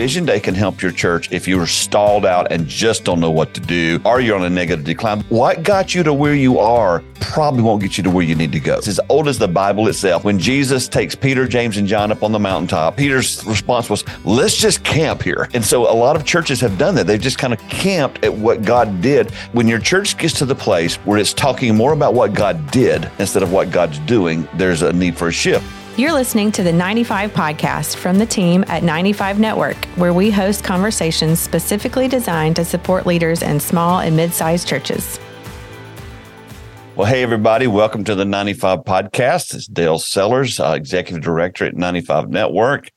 Vision Day can help your church if you are stalled out and just don't know what to do, or you're on a negative decline. What got you to where you are probably won't get you to where you need to go. It's as old as the Bible itself. When Jesus takes Peter, James, and John up on the mountaintop, Peter's response was, let's just camp here. And so a lot of churches have done that. They've just kind of camped at what God did. When your church gets to the place where it's talking more about what God did instead of what God's doing, there's a need for a shift. You're listening to the 95 podcast from the team at 95 Network, where we host conversations specifically designed to support leaders in small and mid sized churches. Well, hey, everybody, welcome to the 95 podcast. It's Dale Sellers, uh, Executive Director at 95 Network.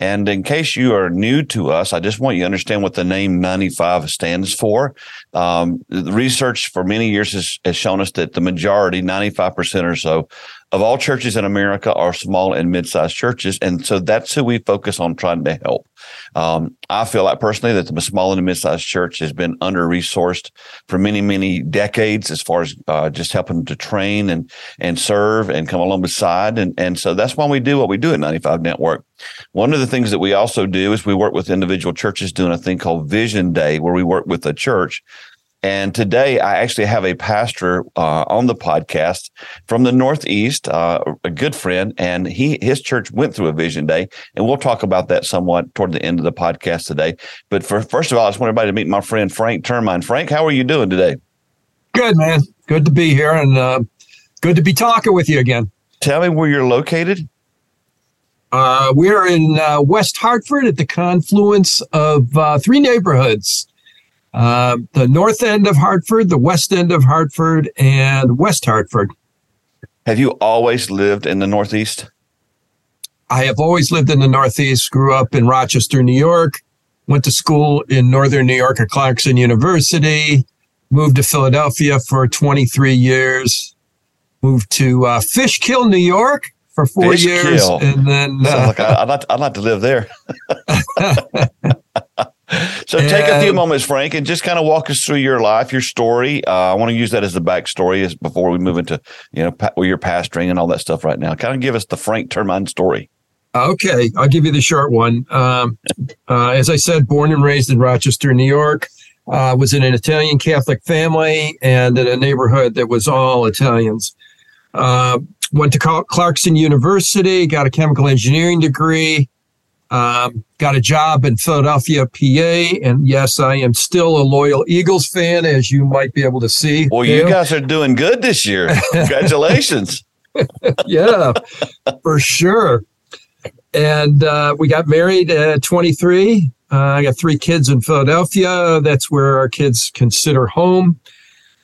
And in case you are new to us, I just want you to understand what the name 95 stands for. Um, the research for many years has, has shown us that the majority, 95% or so, of all churches in America are small and mid-sized churches, and so that's who we focus on trying to help. Um, I feel like personally that the small and mid-sized church has been under-resourced for many, many decades as far as uh, just helping to train and and serve and come along beside, and and so that's why we do what we do at 95 Network. One of the things that we also do is we work with individual churches doing a thing called Vision Day, where we work with a church and today I actually have a pastor uh, on the podcast from the Northeast, uh, a good friend, and he his church went through a vision day, and we'll talk about that somewhat toward the end of the podcast today. But for first of all, I just want everybody to meet my friend Frank Termine. Frank, how are you doing today? Good, man. Good to be here, and uh, good to be talking with you again. Tell me where you're located. Uh, we're in uh, West Hartford at the confluence of uh, three neighborhoods uh, the north end of Hartford, the west end of Hartford, and West Hartford. Have you always lived in the Northeast? I have always lived in the Northeast, grew up in Rochester, New York, went to school in Northern New York at Clarkson University, moved to Philadelphia for 23 years, moved to uh, Fishkill, New York for four Fishkill. years. And then. Uh, like I, would like, like to live there. So take a few moments, Frank, and just kind of walk us through your life, your story. Uh, I want to use that as the backstory as before we move into you know pa- where you're pastoring and all that stuff right now. Kind of give us the Frank Termine story. Okay, I'll give you the short one. Um, uh, as I said, born and raised in Rochester, New York. Uh, was in an Italian Catholic family and in a neighborhood that was all Italians. Uh, went to Clarkson University, got a chemical engineering degree. Um, got a job in Philadelphia, PA, and yes, I am still a loyal Eagles fan, as you might be able to see. Well, you guys are doing good this year. Congratulations! yeah, for sure. And uh, we got married at 23. Uh, I got three kids in Philadelphia. That's where our kids consider home.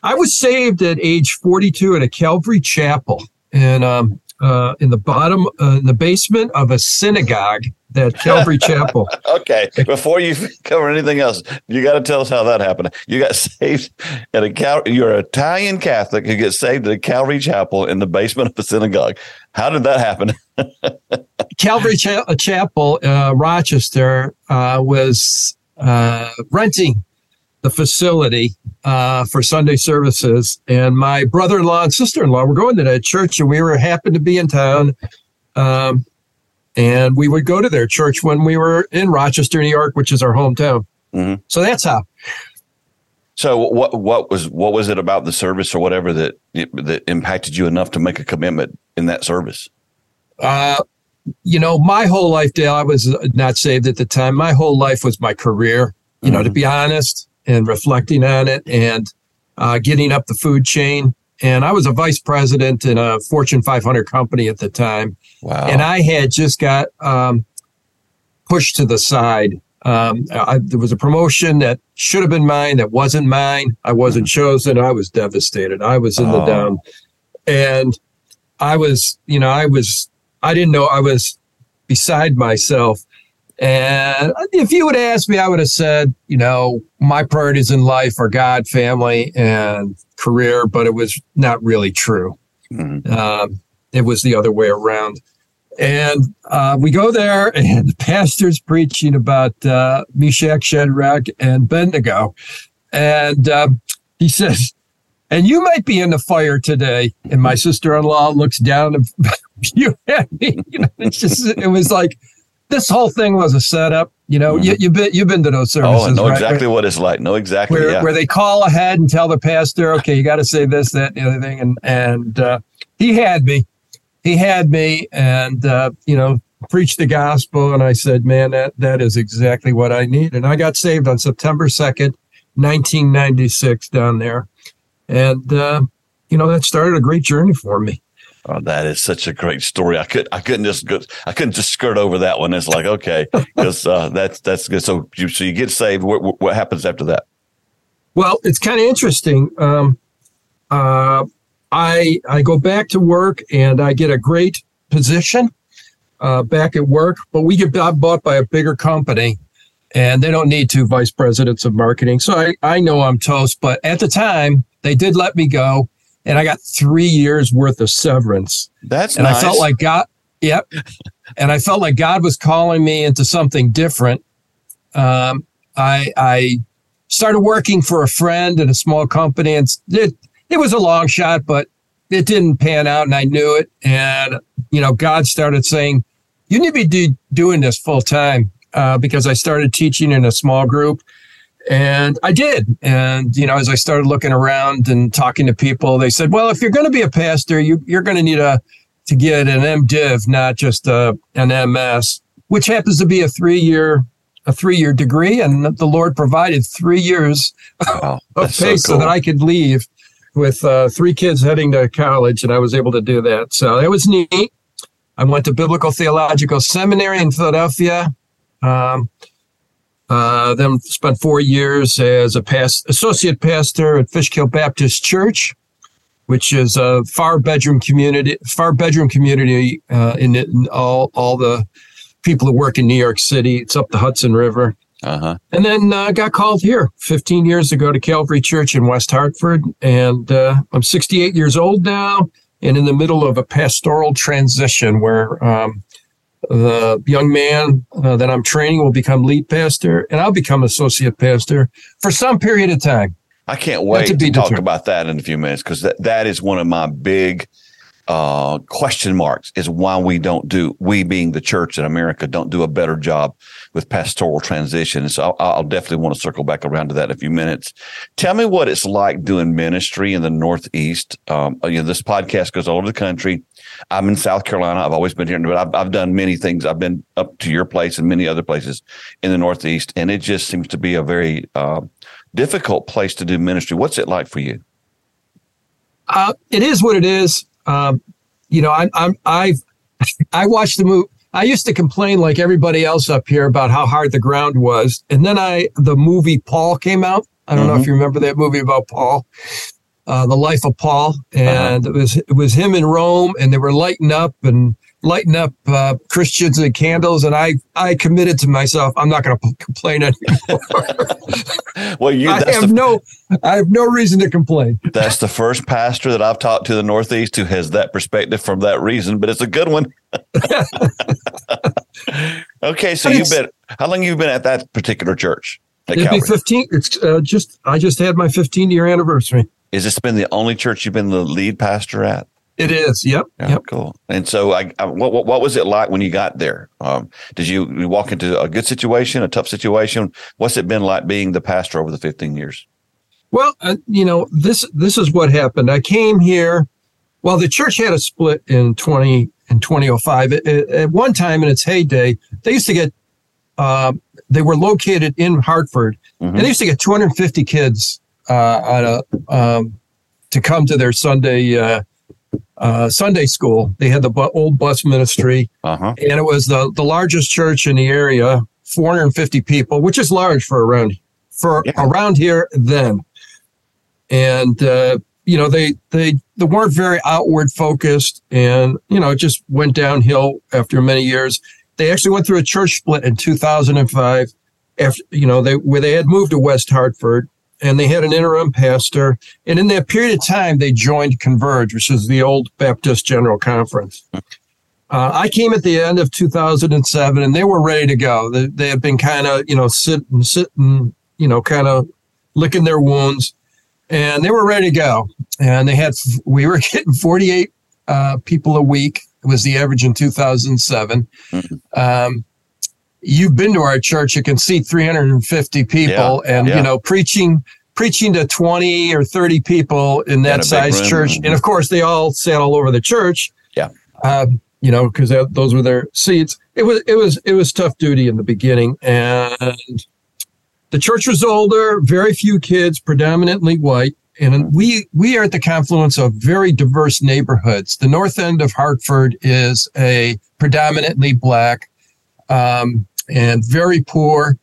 I was saved at age 42 at a Calvary Chapel, and um, uh, in the bottom, uh, in the basement of a synagogue that Calvary Chapel. okay, before you cover anything else, you got to tell us how that happened. You got saved at a Cal- you're an Italian Catholic who gets saved at a Calvary Chapel in the basement of a synagogue. How did that happen? Calvary Cha- Chapel, uh, Rochester, uh, was uh, renting the facility uh, for Sunday services, and my brother-in-law and sister-in-law were going to that church, and we were happened to be in town. Um, and we would go to their church when we were in Rochester, New York, which is our hometown. Mm-hmm. So that's how. So what what was what was it about the service or whatever that that impacted you enough to make a commitment in that service? Uh, you know, my whole life, Dale, I was not saved at the time. My whole life was my career. You mm-hmm. know, to mm-hmm. be honest, and reflecting on it, and uh, getting up the food chain. And I was a vice president in a Fortune 500 company at the time. Wow. And I had just got um, pushed to the side. Um, I, there was a promotion that should have been mine that wasn't mine. I wasn't chosen. I was devastated. I was in oh. the down. And I was, you know, I was, I didn't know I was beside myself. And if you would ask me, I would have said, you know, my priorities in life are God, family, and career, but it was not really true. Mm-hmm. Um, it was the other way around. And uh, we go there, and the pastor's preaching about uh, Meshach, Shadrach, and Abednego. And um, he says, and you might be in the fire today. And my sister-in-law looks down and you at me. You know, it's just, it was like, this whole thing was a setup. You know, mm-hmm. you, have been you've been to those services. Oh, I know right? exactly what it's like. Know exactly where, yeah. where they call ahead and tell the pastor, okay, you got to say this, that, and the other thing, and and uh, he had me, he had me, and uh, you know, preached the gospel, and I said, man, that that is exactly what I need, and I got saved on September second, nineteen ninety six, down there, and uh, you know that started a great journey for me. Oh, that is such a great story. I could I couldn't just go, I couldn't just skirt over that one. It's like okay, because uh, that's that's good. So you so you get saved. What what happens after that? Well, it's kind of interesting. Um, uh, I I go back to work and I get a great position uh, back at work, but we get bought by a bigger company, and they don't need two vice presidents of marketing. So I I know I'm toast. But at the time, they did let me go and I got three years worth of severance. That's and nice. I felt like God. Yep. and I felt like God was calling me into something different. Um, I I started working for a friend in a small company, and it it was a long shot, but it didn't pan out, and I knew it. And you know, God started saying, "You need to be do, doing this full time," uh, because I started teaching in a small group and I did. And, you know, as I started looking around and talking to people, they said, well, if you're going to be a pastor, you, you're going to need a, to get an MDiv, not just a, an MS, which happens to be a three year, a three year degree. And the Lord provided three years wow, of pay so, cool. so, that I could leave with uh, three kids heading to college. And I was able to do that. So that was neat. I went to Biblical Theological Seminary in Philadelphia. Um, uh, then spent four years as a past, associate pastor at Fishkill Baptist Church, which is a far bedroom community, far bedroom community uh, in, in, all all the people who work in New York City. It's up the Hudson River. Uh-huh. And then uh, got called here 15 years ago to Calvary Church in West Hartford, and uh, I'm 68 years old now, and in the middle of a pastoral transition where um, the young man uh, that I'm training will become lead pastor, and I'll become associate pastor for some period of time. I can't wait to, to talk about that in a few minutes because that, that is one of my big uh, question marks is why we don't do, we being the church in America, don't do a better job with pastoral transition. So I'll, I'll, definitely want to circle back around to that in a few minutes. Tell me what it's like doing ministry in the Northeast. Um, you know, this podcast goes all over the country. I'm in South Carolina. I've always been here, but I've, I've done many things. I've been up to your place and many other places in the Northeast, and it just seems to be a very uh, difficult place to do ministry. What's it like for you? Uh, it is what it is. Um, you know, I'm, I'm, I've, I watched the movie. I used to complain like everybody else up here about how hard the ground was. And then I, the movie Paul came out. I don't mm-hmm. know if mm-hmm. you remember that movie about Paul uh, the life of Paul, uh-huh. and uh-huh. it was it was him in Rome, and they were lighting up and lighting up uh, Christians and candles, and I I committed to myself, I'm not going to complain anymore. well, you I have the, no I have no reason to complain. That's the first pastor that I've talked to the Northeast who has that perspective from that reason, but it's a good one. okay, so you've been how long you been at that particular church? It'd Calvary? be 15. It's uh, just I just had my 15 year anniversary. Is this been the only church you've been the lead pastor at? It is. Yep. Yeah, yep. Cool. And so, I, I, what, what, what was it like when you got there? Um, did you, you walk into a good situation, a tough situation? What's it been like being the pastor over the 15 years? Well, uh, you know, this this is what happened. I came here. Well, the church had a split in 20 in 2005. At, at one time in its heyday, they used to get. Uh, they were located in Hartford, mm-hmm. and they used to get 250 kids uh, on a um, to come to their Sunday uh, uh, Sunday school. They had the bu- old bus ministry, uh-huh. and it was the the largest church in the area, 450 people, which is large for around for yeah. around here then. And uh, you know they they they weren't very outward focused, and you know it just went downhill after many years. They actually went through a church split in 2005. After you know they where they had moved to West Hartford, and they had an interim pastor. And in that period of time, they joined Converge, which is the old Baptist General Conference. Uh, I came at the end of 2007, and they were ready to go. They, they had been kind of, you know, sitting, sitting, you know, kind of licking their wounds, and they were ready to go. And they had, we were getting 48 uh, people a week. It was the average in 2007. Mm-hmm. Um, you've been to our church. you can see 350 people, Yeah, and yeah. you know, preaching preaching to 20 or 30 people in In that big size church, and of course, they all sat all over the church. Yeah. Um, you know, because those were their seats. It was it was it was tough duty in the beginning, and the church was older, very few kids, predominantly white. And we we are at the confluence of very diverse neighborhoods. The north end of Hartford is a predominantly black um, and very poor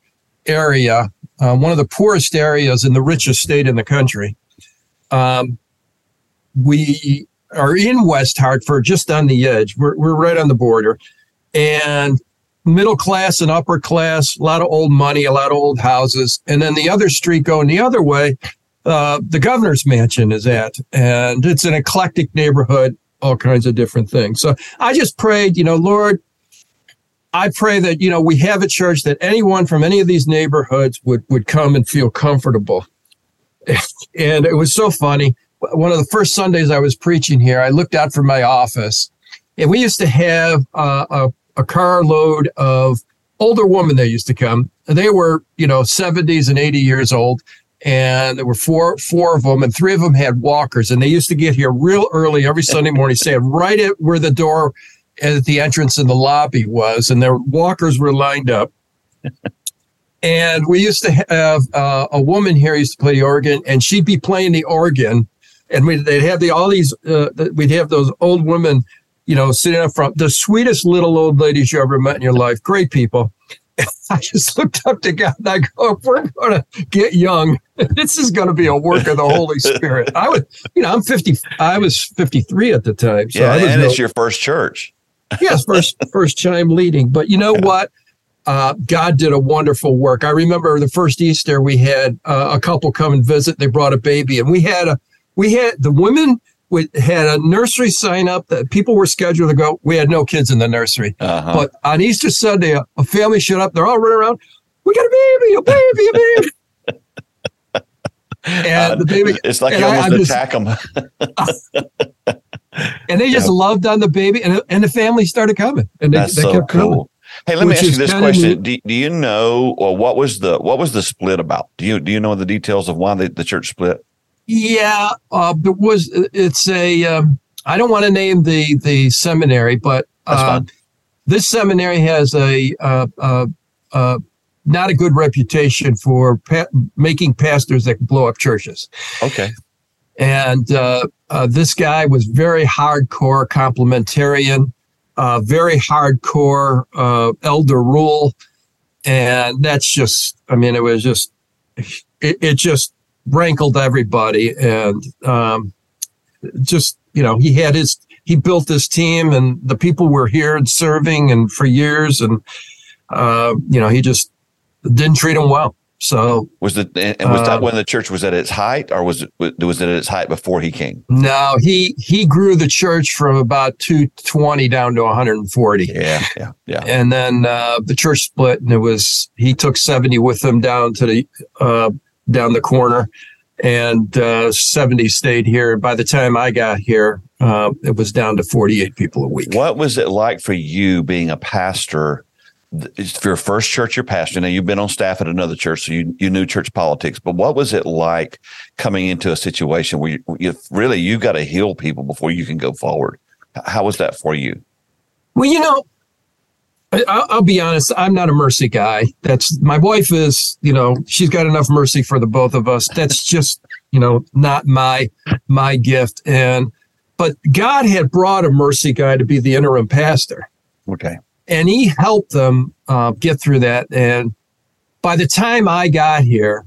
area, uh, one of the poorest areas in the richest state in the country. Um, we are in West Hartford, just on the edge. We're, we're right on the border. And middle class and upper class, a lot of old money, a lot of old houses. And then the other street going the other way, uh, the governor's mansion is at. And it's an eclectic neighborhood, all kinds of different things. So I just prayed, you know, Lord, I pray that, you know, we have a church that anyone from any of these neighborhoods would, would come and feel comfortable. and it was so funny. One of the first Sundays I was preaching here, I looked out from my office and we used to have uh, a, a carload of older women that used to come. They were, you know, 70s and 80 years old. And there were four, four of them, and three of them had walkers. And they used to get here real early every Sunday morning, stand right at where the door at the entrance in the lobby was, and their walkers were lined up. and we used to have uh, a woman here used to play the organ, and she'd be playing the organ, and we, they'd have the all these. Uh, we'd have those old women, you know, sitting up front, the sweetest little old ladies you ever met in your life, great people. I just looked up to God and I go, if we're going to get young, this is going to be a work of the Holy Spirit. I was, you know, I'm 50, I was 53 at the time. So yeah, and no- it's your first church. Yes, first first chime leading. But you know what? Uh, God did a wonderful work. I remember the first Easter we had uh, a couple come and visit. They brought a baby, and we had a we had the women we had a nursery sign up that people were scheduled to go. We had no kids in the nursery, Uh-huh. but on Easter Sunday, a, a family showed up. They're all running around. We got a baby, a baby, a baby. and the baby, it's like you I- almost just- attack them. and they just loved on the baby, and and the family started coming, and they, That's they so kept coming. Hey, let me ask you this question: do, do you know, or what was the what was the split about? Do you do you know the details of why the, the church split? Yeah, uh, it was. It's a. Um, I don't want to name the the seminary, but uh, this seminary has a uh, uh, uh, not a good reputation for pa- making pastors that blow up churches. Okay, And uh, uh, this guy was very hardcore complementarian, uh, very hardcore uh, elder rule, and that's just. I mean, it was just. It, it just rankled everybody, and um, just you know, he had his. He built this team, and the people were here and serving, and for years, and uh, you know, he just didn't treat them well. So was it and and was that Uh, when the church was at its height, or was it was it at its height before he came? No, he he grew the church from about 220 down to 140. Yeah, yeah, yeah. And then uh, the church split, and it was he took 70 with him down to the uh, down the corner, and uh, 70 stayed here. By the time I got here, uh, it was down to 48 people a week. What was it like for you being a pastor? It's your first church you're pastoring. Now you've been on staff at another church, so you, you knew church politics. But what was it like coming into a situation where you, you really you got to heal people before you can go forward? How was that for you? Well, you know, I- I'll, I'll be honest. I'm not a mercy guy. That's my wife is. You know, she's got enough mercy for the both of us. That's just you know not my my gift. And but God had brought a mercy guy to be the interim pastor, Okay. And he helped them uh, get through that. And by the time I got here,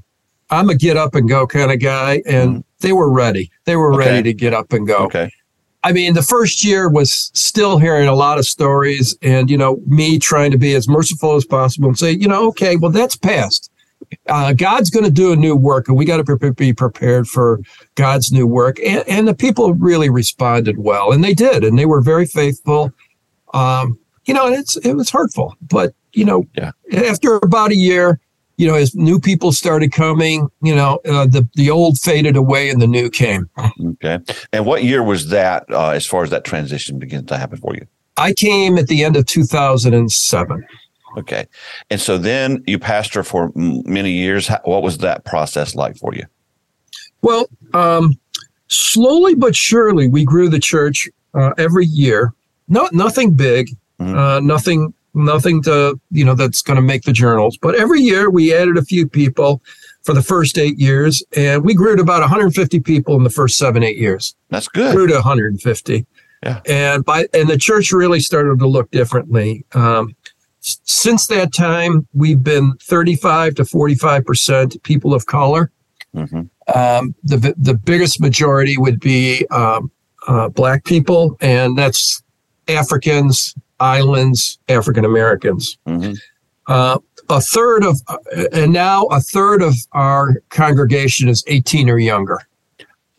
I'm a get up and go kind of guy, and they were ready. They were ready to get up and go. Okay. I mean, the first year was still hearing a lot of stories and, you know, me trying to be as merciful as possible and say, you know, okay, well, that's past. Uh, God's going to do a new work and we got to be prepared for God's new work. And, and the people really responded well and they did. And they were very faithful. Um, you know, and it's, it was hurtful, but, you know, Yeah. after about a year, you know, as new people started coming, you know, uh, the, the old faded away and the new came. Okay. And what year was that uh, as far as that transition begins to happen for you? I came at the end of 2007. Okay. And so then you pastor for many years. What was that process like for you? Well, um, slowly but surely, we grew the church uh, every year. Not nothing big, mm-hmm. uh, nothing nothing to you know that's going to make the journals. But every year we added a few people for the first eight years, and we grew to about 150 people in the first seven eight years. That's good. Grew to 150. Yeah. And by and the church really started to look differently. Um, since that time, we've been 35 to 45 percent people of color. Mm-hmm. Um, the the biggest majority would be um, uh, black people, and that's Africans, islands, African Americans. Mm-hmm. Uh, a third of, uh, and now a third of our congregation is 18 or younger.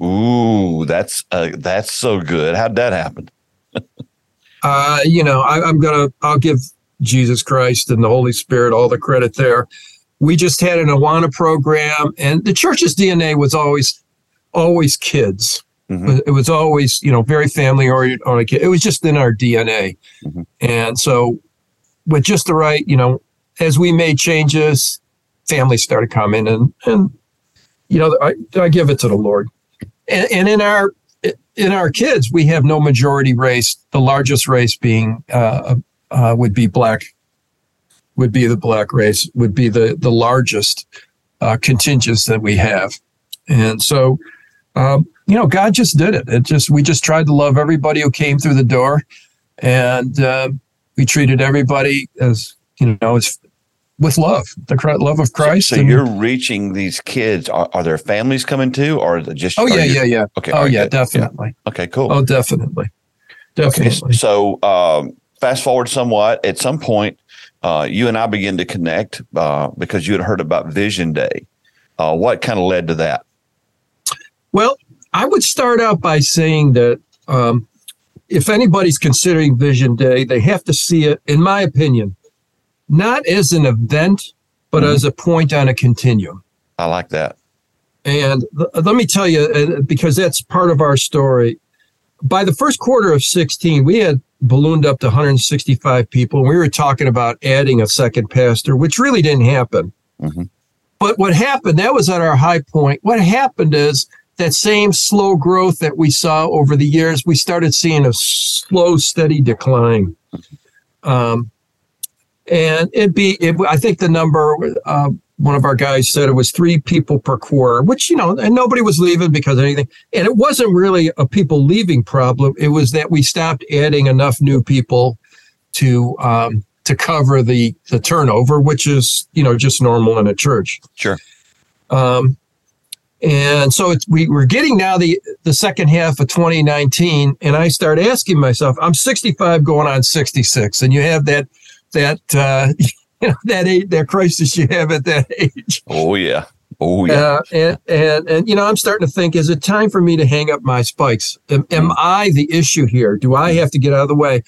Ooh, that's uh, that's so good. How'd that happen? uh, you know, I, I'm gonna, I'll give Jesus Christ and the Holy Spirit all the credit there. We just had an Awana program, and the church's DNA was always, always kids. Mm-hmm. It was always, you know, very family oriented. It was just in our DNA. Mm-hmm. And so, with just the right, you know, as we made changes, families started coming, and and you know, I, I give it to the Lord. And, and in our in our kids, we have no majority race. The largest race being uh, uh, would be black, would be the black race, would be the the largest uh, contingents that we have, and so um, you know, God just did it. It just we just tried to love everybody who came through the door, and uh, we treated everybody as you know as with love, the love of Christ. So, so you're reaching these kids. Are, are there families coming too, or just? Oh yeah, you, yeah, yeah. Okay. Oh yeah, definitely. Yeah. Okay, cool. Oh, definitely, definitely. Okay, so um, fast forward somewhat. At some point, uh, you and I begin to connect uh, because you had heard about Vision Day. Uh, what kind of led to that? Well, I would start out by saying that um, if anybody's considering Vision Day, they have to see it, in my opinion, not as an event, but mm-hmm. as a point on a continuum. I like that. And th- let me tell you, because that's part of our story. By the first quarter of 16, we had ballooned up to 165 people. And we were talking about adding a second pastor, which really didn't happen. Mm-hmm. But what happened, that was at our high point. What happened is that same slow growth that we saw over the years, we started seeing a slow, steady decline. Um, and it'd be, it, I think the number, uh, one of our guys said it was three people per quarter, which, you know, and nobody was leaving because of anything. And it wasn't really a people leaving problem. It was that we stopped adding enough new people to, um, to cover the, the turnover, which is, you know, just normal in a church. Sure. Um, and so we, we're getting now the, the second half of 2019. And I start asking myself, I'm 65 going on 66. And you have that, that, uh, you know, that age, that crisis you have at that age. Oh, yeah. Oh, yeah. Uh, and, and, and, you know, I'm starting to think, is it time for me to hang up my spikes? Am, am I the issue here? Do I have to get out of the way?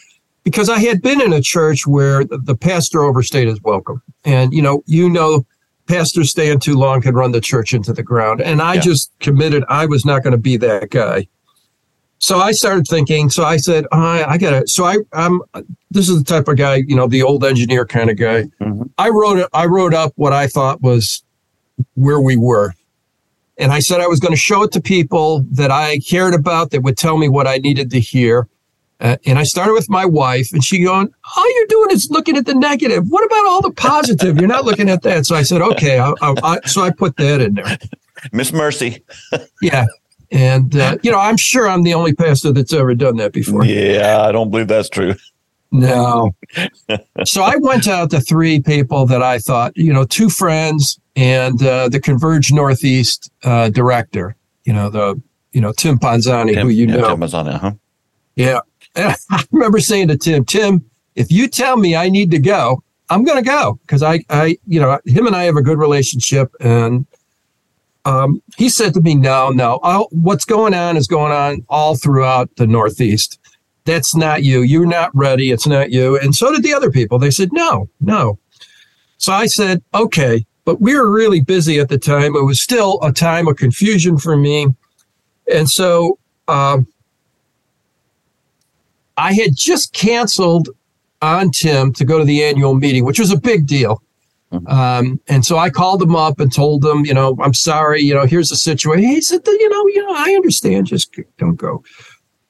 Because I had been in a church where the, the pastor overstayed his welcome. And, you know, you know, pastors staying too long can run the church into the ground. And I yeah. just committed I was not going to be that guy. So I started thinking. So I said, oh, I got to. So I, I'm. This is the type of guy, you know, the old engineer kind of guy. Mm-hmm. I wrote it. I wrote up what I thought was where we were, and I said I was going to show it to people that I cared about that would tell me what I needed to hear. Uh, and I started with my wife, and she going, "All you're doing is looking at the negative. What about all the positive? You're not looking at that." So I said, "Okay." I, I, I, so I put that in there. Miss Mercy. yeah, and uh, you know, I'm sure I'm the only pastor that's ever done that before. Yeah, I don't believe that's true. No. so I went out to three people that I thought, you know, two friends and uh, the Converge Northeast uh, director. You know the, you know Tim Ponzani, Tim, who you yeah, know. Tim Ponzani, huh? Yeah, I remember saying to Tim, Tim, if you tell me I need to go, I'm going to go because I, I, you know, him and I have a good relationship. And um, he said to me, no, no, I'll, what's going on is going on all throughout the Northeast. That's not you. You're not ready. It's not you. And so did the other people. They said, no, no. So I said, okay. But we were really busy at the time. It was still a time of confusion for me. And so um, I had just canceled on Tim to go to the annual meeting, which was a big deal. Mm-hmm. Um, and so I called him up and told him, you know, I'm sorry, you know, here's the situation. He said, you know, you know, I understand. Just don't go.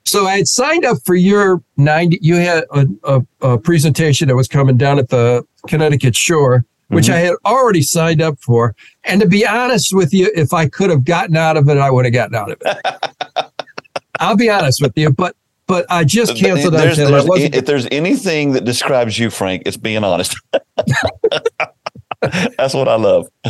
So I had signed up for your 90. You had a, a, a presentation that was coming down at the Connecticut shore, which mm-hmm. I had already signed up for. And to be honest with you, if I could have gotten out of it, I would have gotten out of it. I'll be honest with you, but but I just canceled there's, there's, if there's anything that describes you, Frank, it's being honest. That's what I love.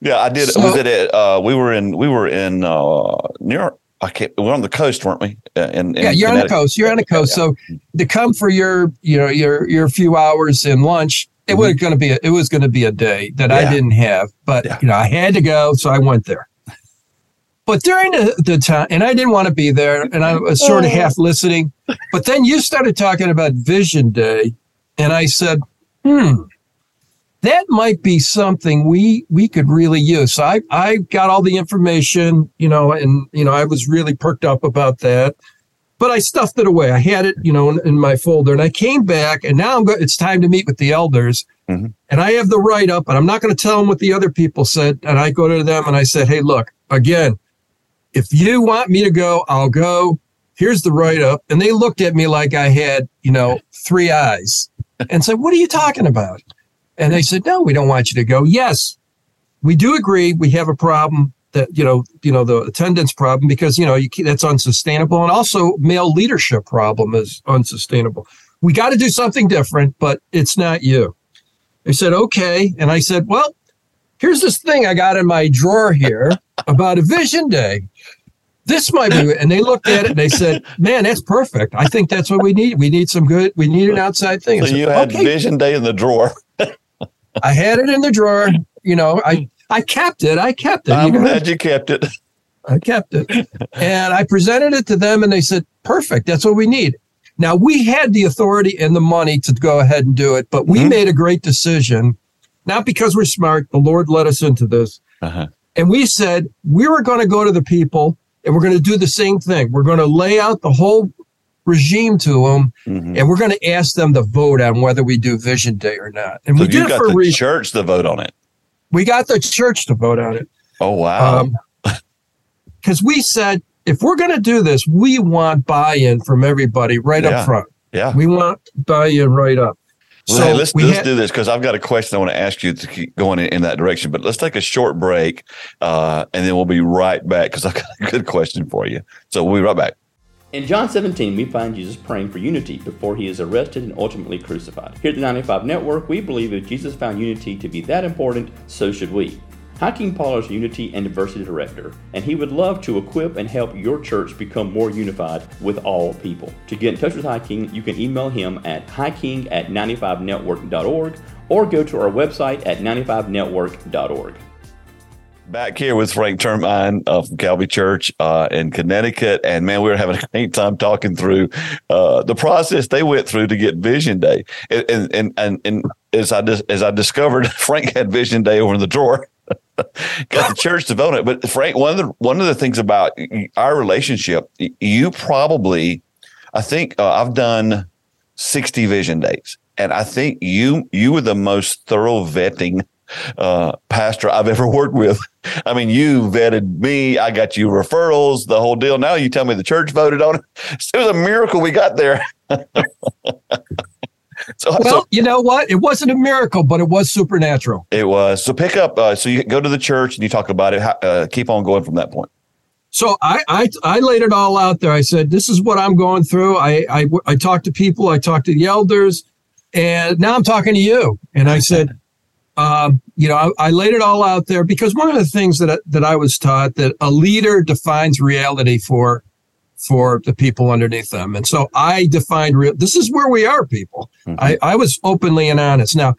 yeah, I did. So, we did it. Uh, we were in. We were in uh, New York. I can't. We're on the coast, weren't we? Uh, in, in yeah, you're on the coast. You're on the coast. Yeah. So to come for your, you know, your your few hours in lunch, it mm-hmm. was going to be. A, it was going to be a day that yeah. I didn't have, but yeah. you know, I had to go, so I went there. But during the, the time, and I didn't want to be there, and I was sort of oh. half listening. But then you started talking about Vision Day, and I said, "Hmm, that might be something we we could really use. So I I got all the information, you know, and you know I was really perked up about that, but I stuffed it away. I had it, you know, in, in my folder, and I came back, and now I'm go- it's time to meet with the elders, mm-hmm. and I have the write up, and I'm not going to tell them what the other people said, and I go to them and I said, hey, look, again, if you want me to go, I'll go. Here's the write up, and they looked at me like I had, you know, three eyes, and said, what are you talking about? And they said, no, we don't want you to go. Yes, we do agree. We have a problem that, you know, you know, the attendance problem because, you know, you, that's unsustainable. And also male leadership problem is unsustainable. We got to do something different, but it's not you. They said, okay. And I said, well, here's this thing I got in my drawer here about a vision day. This might be, and they looked at it and they said, "Man, that's perfect. I think that's what we need. We need some good. We need an outside thing." So said, you had okay. Vision Day in the drawer. I had it in the drawer. You know, I I kept it. I kept it. I'm you glad you kept it. I kept it, and I presented it to them, and they said, "Perfect. That's what we need." Now we had the authority and the money to go ahead and do it, but we mm-hmm. made a great decision, not because we're smart. The Lord led us into this, uh-huh. And we said we were going to go to the people and we're going to do the same thing. We're going to lay out the whole regime to them, mm-hmm. and we're going to ask them to vote on whether we do Vision Day or not. And so we did it for the church to vote on it. We got the church to vote on it. Oh wow! Because um, we said if we're going to do this, we want buy-in from everybody right yeah. up front. Yeah, we want buy-in right up. Well, so hey, let's, let's ha- do this because I've got a question I want to ask you to keep going in, in that direction. But let's take a short break, uh, and then we'll be right back because I've got a good question for you. So we'll be right back. In John 17, we find Jesus praying for unity before he is arrested and ultimately crucified. Here at the 95 Network, we believe if Jesus found unity to be that important, so should we. High King Paul is Unity and Diversity Director, and he would love to equip and help your church become more unified with all people. To get in touch with Hiking, you can email him at hiking at 95network.org or go to our website at 95network.org back here with Frank Termine of Calvary Church uh, in Connecticut, and man, we were having a great time talking through uh, the process they went through to get Vision Day. And and and, and as I as I discovered, Frank had Vision Day over in the drawer. Got the church to vote on it, but Frank, one of the one of the things about our relationship, you probably, I think uh, I've done sixty Vision Days, and I think you you were the most thorough vetting uh, pastor I've ever worked with. I mean, you vetted me. I got you referrals, the whole deal. Now you tell me the church voted on it. It was a miracle we got there. So, well, so, you know what? It wasn't a miracle, but it was supernatural. It was. So pick up. Uh, so you go to the church and you talk about it. Uh, keep on going from that point. So I, I I laid it all out there. I said, "This is what I'm going through." I I, I talked to people. I talked to the elders, and now I'm talking to you. And I said, um, you know, I, I, laid it all out there because one of the things that that I was taught that a leader defines reality for for the people underneath them, and so I defined real. This is where we are, people. Mm-hmm. I, I was openly and honest. Now,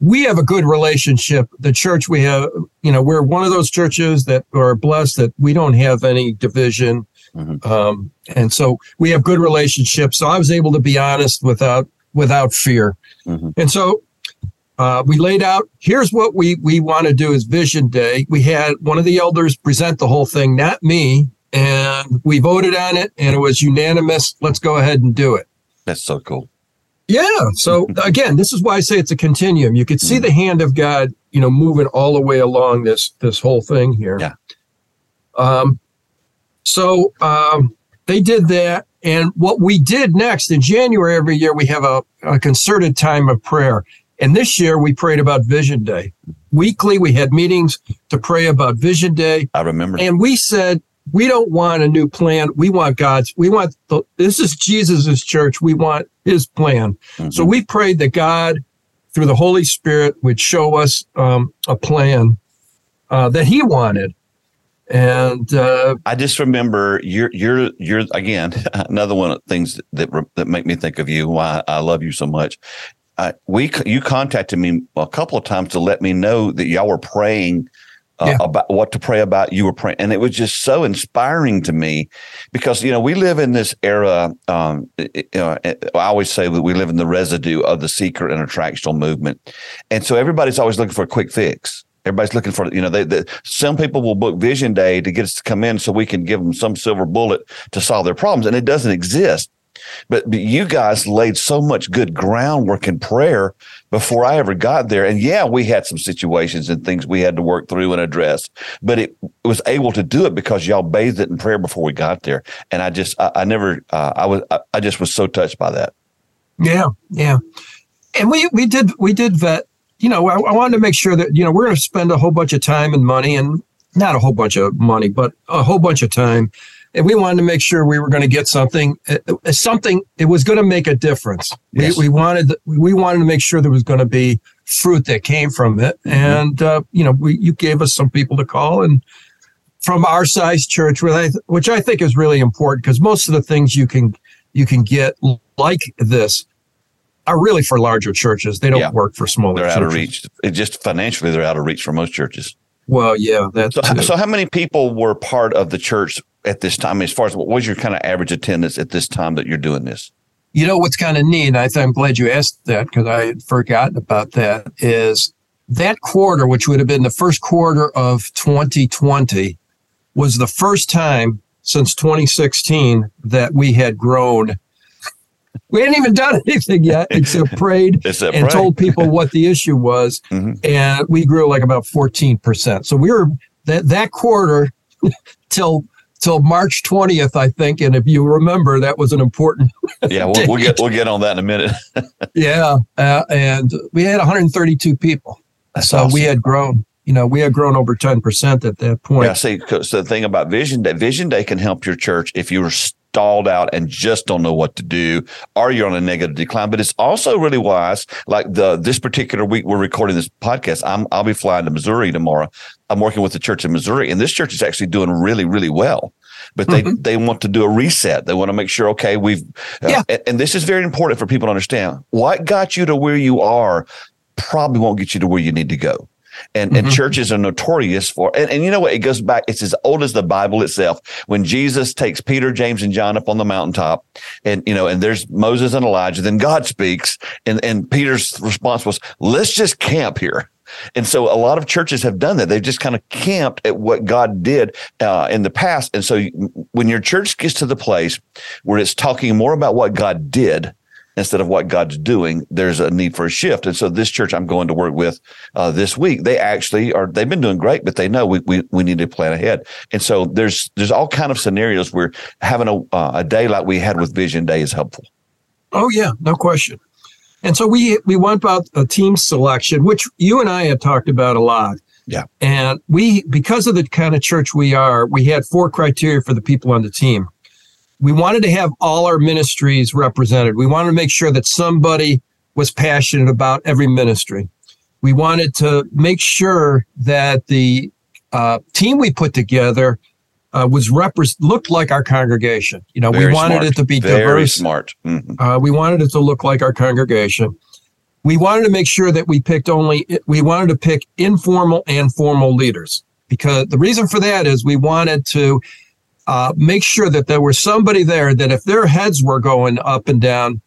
we have a good relationship. The church we have, you know, we're one of those churches that are blessed that we don't have any division, mm-hmm. um, and so we have good relationships. So I was able to be honest without without fear, mm-hmm. and so uh, we laid out here's what we we want to do as vision day we had one of the elders present the whole thing not me and we voted on it and it was unanimous let's go ahead and do it that's so cool Yeah. So again, this is why I say it's a continuum. You could see Mhm. the hand of God, you know, moving all the way along this this whole thing here. Yeah. Um, so um, they did that, and what we did next in January every year we have a, a concerted time of prayer, and this year we prayed about Vision Day. Weekly, we had meetings to pray about Vision Day, I remember. and we said we don't want a new plan. We want God's. We want the. This is Jesus's church. We want His plan. Mhm. So we prayed that God, through the Holy Spirit, would show us um, a plan uh, that He wanted. And uh, I just remember you're you're you're again another one of the things that that make me think of you. Why I love you so much. Uh, we you contacted me a couple of times to let me know that y'all were praying uh, Yeah. about what to pray about. You were praying, and it was just so inspiring to me because you know we live in this era. Um, it- you know, I always say that we live in the residue of the seeker and attractional movement, and so everybody's always looking for a quick fix. Everybody's looking for, you know, they, they, some people will book Vision Day to get us to come in so we can give them some silver bullet to solve their problems, and it doesn't exist. But, but you guys laid so much good groundwork in prayer before I ever got there. And yeah, we had some situations and things we had to work through and address, but it was able to do it because y'all bathed it in prayer before we got there. And I just, I, I never, uh, I was, I, I just was so touched by that. yeah, yeah, and we we did we did vet. You know, I, I wanted to make sure that you know we're going to spend a whole bunch of time and money, and not a whole bunch of money, but a whole bunch of time. And we wanted to make sure we were going to get something, uh, uh, something. It was going to make a difference. Yes. We, we wanted we wanted to make sure there was going to be fruit that came from it. And uh, you know, we you gave us some people to call, and from our size church, which I, which I think is really important because most of the things you can you can get like this are really for larger churches. They don't Yeah. work for smaller. They're churches. out of reach. It just financially, they're out of reach for most churches. Well, yeah, that's So, so how many people were part of the church at this time? As far as what was your kind of average attendance at this time that you're doing this? You know what's kind of neat, and I I'm glad you asked that because I had forgotten about that, is that quarter, which would have been the first quarter of 2020, was the first time since 2016 that we had grown. We hadn't even done anything yet except prayed that and told people what the issue was, Mhm. and we grew like about 14%. So we were that that quarter till till March 20th, I think. And if you remember, that was an important Yeah, we'll, we'll get we'll get on that in a minute. yeah, uh, and we had 132 people. That's so awesome. we had grown. You know, we had grown over 10 percent at that point. Yeah, see, 'cause the thing about Vision Day, Vision Day can help your church if you're stalled out and just don't know what to do, or you're on a negative decline. But it's also really wise. Like the this particular week, we're recording this podcast. I'm I'll be flying to Missouri tomorrow. I'm working with the church in Missouri, and this church is actually doing really, really well. But they Mhm. they want to do a reset. They want to make sure, okay, we've uh, Yeah. and, and this is very important for people to understand. What got you to where you are probably won't get you to where you need to go. And, and Mhm. churches are notorious for, and, and you know what? It goes back, it's as old as the Bible itself. When Jesus takes Peter, James, and John up on the mountaintop, and, you know, and there's Moses and Elijah, then God speaks, and, and Peter's response was, let's just camp here. And so a lot of churches have done that. They've just kind of camped at what God did uh, in the past. And so when your church gets to the place where it's talking more about what God did instead of what God's doing, there's a need for a shift. And so this church I'm going to work with uh, this week, they actually are, they've been doing great, but they know we, we, we need to plan ahead. And so there's, there's all kind of scenarios where having a, uh, a day like we had with Vision Day is helpful. Oh yeah, no question. And so we we went about a team selection, which you and I had talked about a lot. Yeah. And we because of the kind of church we are, we had four criteria for the people on the team. We wanted to have all our ministries represented. We wanted to make sure that somebody was passionate about every ministry. We wanted to make sure that the uh, team we put together uh, was repres looked like our congregation. You know, we wanted smart. it to be Very diverse. smart. Mhm. Uh, we wanted it to look like our congregation. We wanted to make sure that we picked only, we wanted to pick informal and formal leaders because the reason for that is we wanted to uh, make sure that there was somebody there that if their heads were going up and down,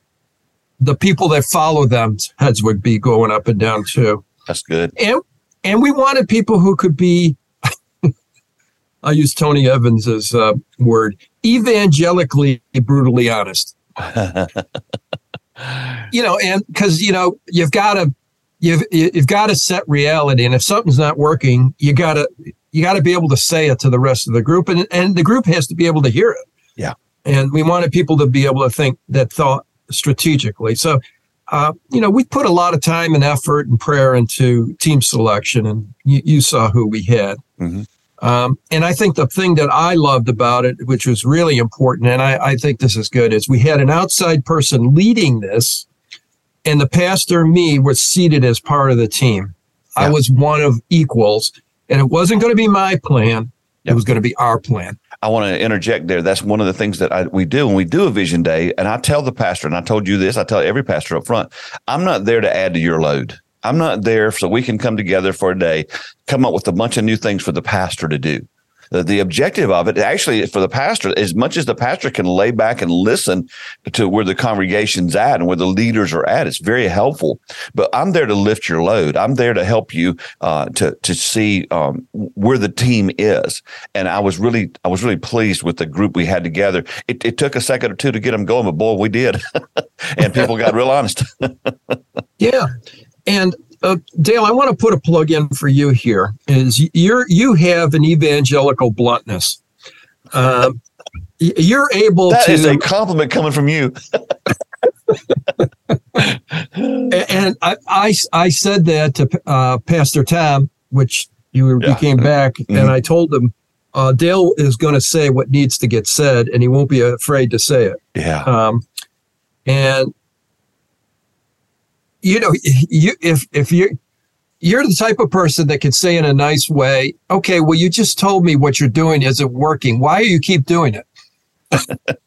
the people that follow them heads would be going up and down too. That's good. And and we wanted people who could be, I use Tony Evans's uh, word, evangelically brutally honest. you know, and because you know you've got to you've you've got to set reality, and if something's not working, you got to you got to be able to say it to the rest of the group, and and the group has to be able to hear it. Yeah, and we wanted people to be able to think that thought strategically. So, uh, you know, we put a lot of time and effort and prayer into team selection, and you, you saw who we had. Mm-hmm. Um, and I think the thing that I loved about it, which was really important, and I, I think this is good, is we had an outside person leading this, and the pastor, me, was seated as part of the team. Yeah. I was one of equals, and it wasn't going to be my plan. It was going to be our plan. I want to interject there. That's one of the things that I, we do when we do a vision day. And I tell the pastor, and I told you this, I tell every pastor up front, I'm not there to add to your load. I'm not there so we can come together for a day, come up with a bunch of new things for the pastor to do the, the objective of it actually for the pastor, as much as the pastor can lay back and listen to where the congregation's at and where the leaders are at, it's very helpful. But I'm there to lift your load. I'm there to help you uh, to to see um, where the team is. And I was really I was really pleased with the group we had together. It, it took a second or two to get them going, but boy, we did, and people got real honest. yeah, and uh, Dale, I want to put a plug in for you here. Is you're you have an evangelical bluntness. Uh, you're able that to. That is a compliment coming from you. and I, I, I said that to uh, Pastor Tom, which you, yeah. you came back, mm-hmm. and I told him uh, Dale is going to say what needs to get said, and he won't be afraid to say it. Yeah. Um, and you know, you if if you you're the type of person that can say in a nice way, okay, well, you just told me what you're doing isn't working. Why do you keep doing it?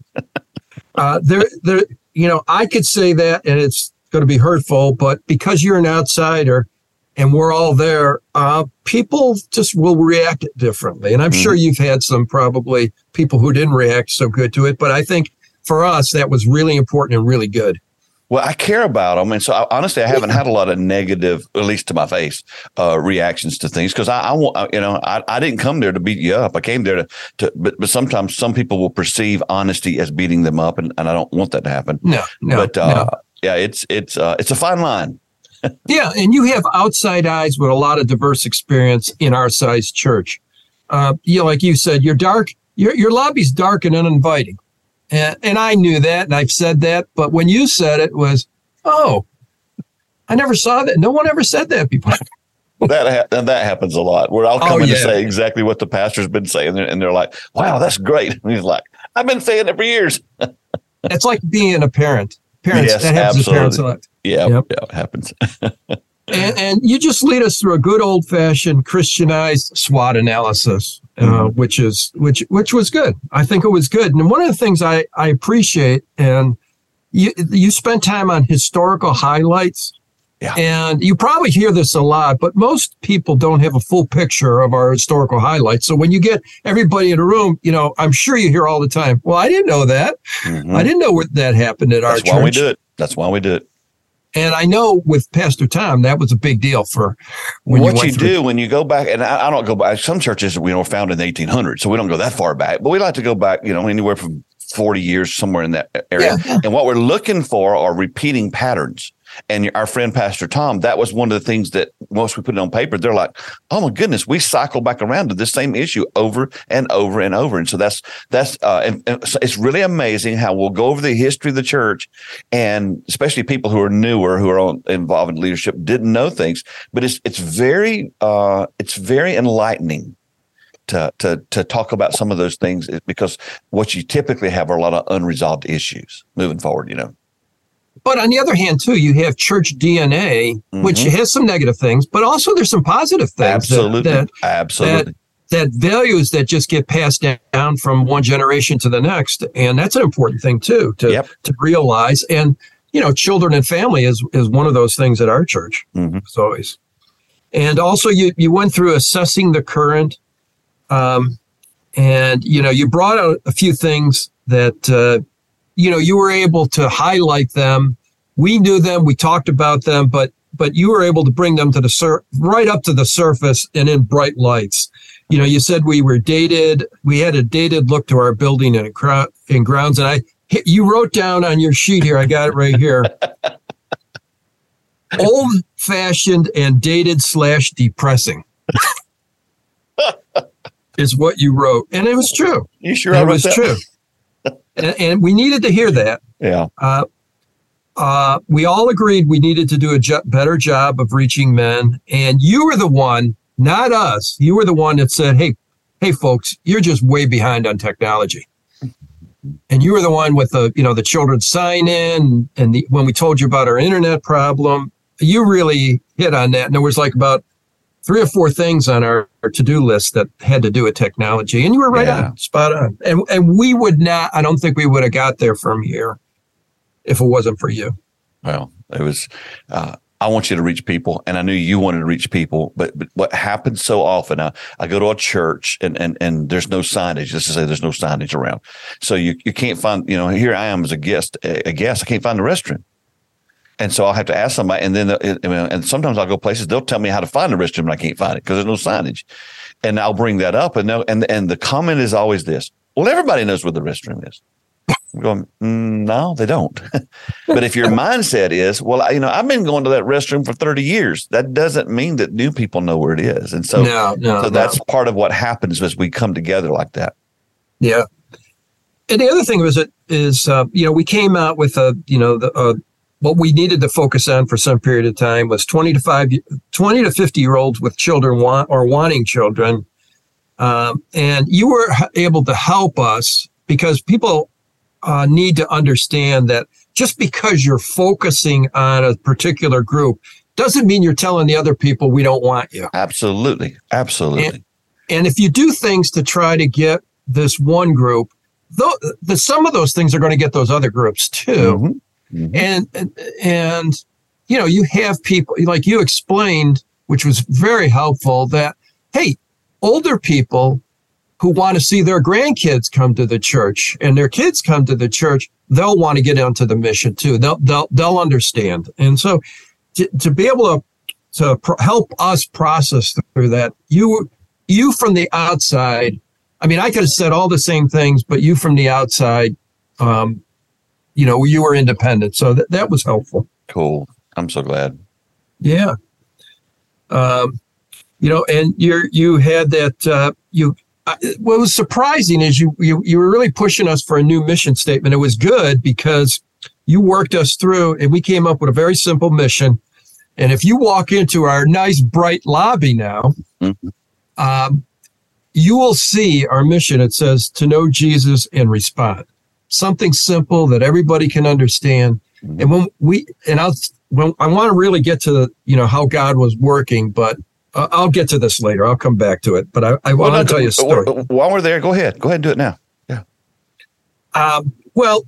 uh, there, there, you know, I could say that and it's going to be hurtful, but because you're an outsider and we're all there, uh, people just will react differently. And I'm mm-hmm. sure you've had some probably people who didn't react so good to it, but I think for us, that was really important and really good. Well, I care about them, and so I, honestly, I haven't had a lot of negative, at least to my face, uh, reactions to things because I, I want, you know, I, I didn't come there to beat you up. I came there to, to but, but sometimes some people will perceive honesty as beating them up, and, and I don't want that to happen. No, no, but uh, no. yeah, it's it's uh, it's a fine line. yeah, and you have outside eyes with a lot of diverse experience in our size church. Uh, you know, like you said, you're dark. Your your lobby's dark and uninviting. And, and I knew that and I've said that. But when you said it was, oh, I never saw that. No one ever said that before. that ha- that happens a lot where I'll come oh, in yeah. to say exactly what the pastor's been saying and they're like, wow, that's great. And he's like, I've been saying it for years. it's like being a parent. Parents, yes, that happens absolutely. parents a lot. Yeah, yep. yeah, it happens. And, and you just lead us through a good old fashioned Christianized SWOT analysis uh, mm-hmm. which is which which was good. I think it was good. And one of the things I I appreciate and you you spent time on historical highlights. Yeah. And you probably hear this a lot, but most people don't have a full picture of our historical highlights. So when you get everybody in a room, you know, I'm sure you hear all the time, well, I didn't know that. Mm-hmm. I didn't know what that happened at That's our church. That's why we do it. That's why we do it. And I know with Pastor Tom, that was a big deal for what you, you do when you go back. And I, I, don't go back. Some churches, we know, founded in the 1800s, so we don't go that far back. But we like to go back, you know, anywhere from 40 years, somewhere in that area. Yeah. And what we're looking for are repeating patterns. And our friend Pastor Tom, that was one of the things that once we put it on paper, they're like, "Oh my goodness, we cycle back around to this same issue over and over and over." And so that's that's uh, and, and so it's really amazing how we'll go over the history of the church, and especially people who are newer, who are on, involved in leadership, didn't know things, but it's it's very uh, it's very enlightening to to to talk about some of those things because what you typically have are a lot of unresolved issues moving forward. You know. But on the other hand, too, you have church DNA, mm-hmm. which has some negative things, but also there's some positive things. Absolutely. That, that, Absolutely. That, that values that just get passed down from one generation to the next. And that's an important thing, too, to, yep. to realize. And, you know, children and family is, is one of those things at our church. Mm-hmm. It's always. And also, you, you went through assessing the current. Um, and, you know, you brought out a few things that, uh, you know, you were able to highlight them. We knew them, we talked about them, but but you were able to bring them to the sur- right up to the surface and in bright lights. You know, you said we were dated. We had a dated look to our building and, in grounds, and I you wrote down on your sheet here. I got it right here. Old fashioned and dated slash depressing is what you wrote, and it was true. You sure it was that? true. And, and, we needed to hear that. Yeah. Uh, uh, we all agreed we needed to do a jo- better job of reaching men, and you were the one, not us. You were the one that said, "Hey, hey, folks, you're just way behind on technology." and you were the one with the you know the children's sign in and the, when we told you about our internet problem you really hit on that and there was like about three or four things on our, our to-do list that had to do with technology and you were right yeah. on spot on and and we would not i don't think we would have got there from here if it wasn't for you well it was uh, I want you to reach people. And I knew you wanted to reach people. But, but what happens so often, I, I go to a church and, and, and there's no signage. Just to say there's no signage around. So you, you can't find, you know, here I am as a guest, a guest. I can't find the restroom. And so I'll have to ask somebody. And then, and sometimes I'll go places, they'll tell me how to find the restroom and I can't find it because there's no signage. And I'll bring that up. And, and, and the comment is always this. Well, everybody knows where the restroom is. I'm going, mm, no, they don't. but if your mindset is, well, I, you know, I've been going to that restroom for 30 years, that doesn't mean that new people know where it is. And so, no, no, so that's no. part of what happens as we come together like that. Yeah. And the other thing was it is, uh, you know, we came out with a, you know, the, uh, what we needed to focus on for some period of time was 20 to 5, 20 to 50 year olds with children want or wanting children. Um, and you were able to help us because people uh, need to understand that just because you're focusing on a particular group doesn't mean you're telling the other people we don't want you. Absolutely. Absolutely. And, and if you do things to try to get this one group, though, the, some of those things are going to get those other groups too. Mm-hmm. Mm-hmm. And, and, you know, you have people like you explained, which was very helpful that, hey, older people who want to see their grandkids come to the church and their kids come to the church, they'll want to get into the mission too. They'll they'll they'll understand. And so to, to be able to to help us process through that, you you from the outside, I mean, I could have said all the same things, but you from the outside, um, you know, you were independent, so that that was helpful. Cool. I'm so glad. Yeah. Um, you know, and you're you had that uh, you what was surprising is you, you you were really pushing us for a new mission statement. It was good because you worked us through, and we came up with a very simple mission. And if you walk into our nice bright lobby now, mm-hmm. um, you will see our mission. It says to know Jesus and respond. Something simple that everybody can understand. Mm-hmm. And when we and I'll when I want to really get to you know how God was working, but uh, I'll get to this later. I'll come back to it, but I, I want well, to tell you a story. While we're there, go ahead. Go ahead and do it now. Yeah. Um, well,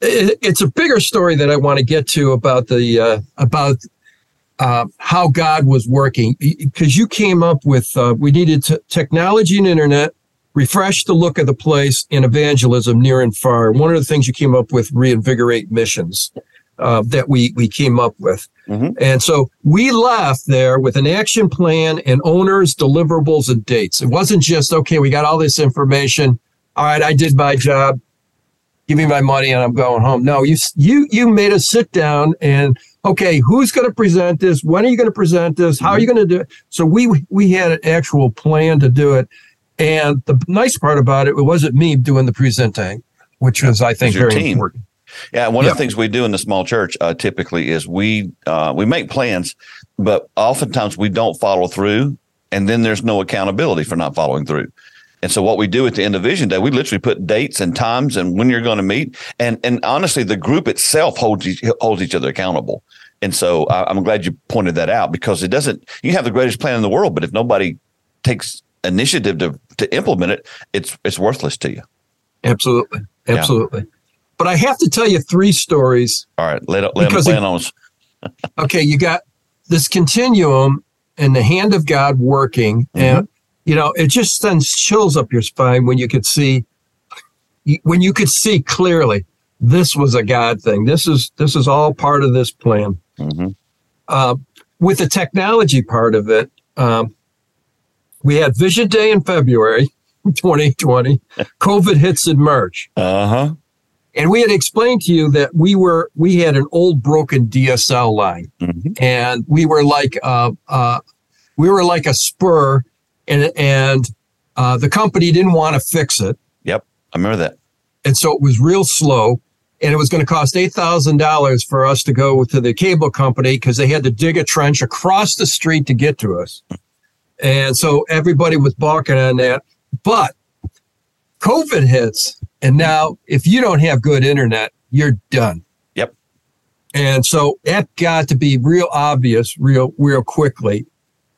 it, it's a bigger story that I want to get to about the uh, about uh, how God was working because you came up with uh, we needed t- technology and internet, refresh the look of the place, in evangelism near and far. One of the things you came up with reinvigorate missions uh, that we we came up with. Mm-hmm. And so we left there with an action plan and owners, deliverables, and dates. It wasn't just okay. We got all this information. All right, I did my job. Give me my money, and I'm going home. No, you you you made us sit down and okay, who's going to present this? When are you going to present this? How are you mm-hmm. going to do it? So we we had an actual plan to do it. And the nice part about it, it wasn't me doing the presenting, which was, I think, very team. important. Yeah, one yep. of the things we do in the small church uh, typically is we uh, we make plans, but oftentimes we don't follow through, and then there's no accountability for not following through. And so what we do at the end of Vision Day, we literally put dates and times and when you're going to meet, and and honestly, the group itself holds each, holds each other accountable. And so I, I'm glad you pointed that out because it doesn't. You have the greatest plan in the world, but if nobody takes initiative to to implement it, it's it's worthless to you. Absolutely, absolutely. Yeah. But I have to tell you three stories. All right, let, let them plan on okay, you got this continuum and the hand of God working, mm-hmm. and you know it just sends chills up your spine when you could see when you could see clearly this was a God thing. This is this is all part of this plan. Mm-hmm. Uh, with the technology part of it, um, we had Vision Day in February 2020. COVID hits in March. Uh huh And we had explained to you that we were we had an old broken DSL line, mm-hmm. and we were like uh, uh, we were like a spur, and and uh, the company didn't want to fix it. Yep, I remember that. And so it was real slow, and it was going to cost eight thousand dollars for us to go to the cable company because they had to dig a trench across the street to get to us. And so everybody was balking on that, but COVID hits, and now if you don't have good internet, you're done. Yep. And so that got to be real obvious real real quickly.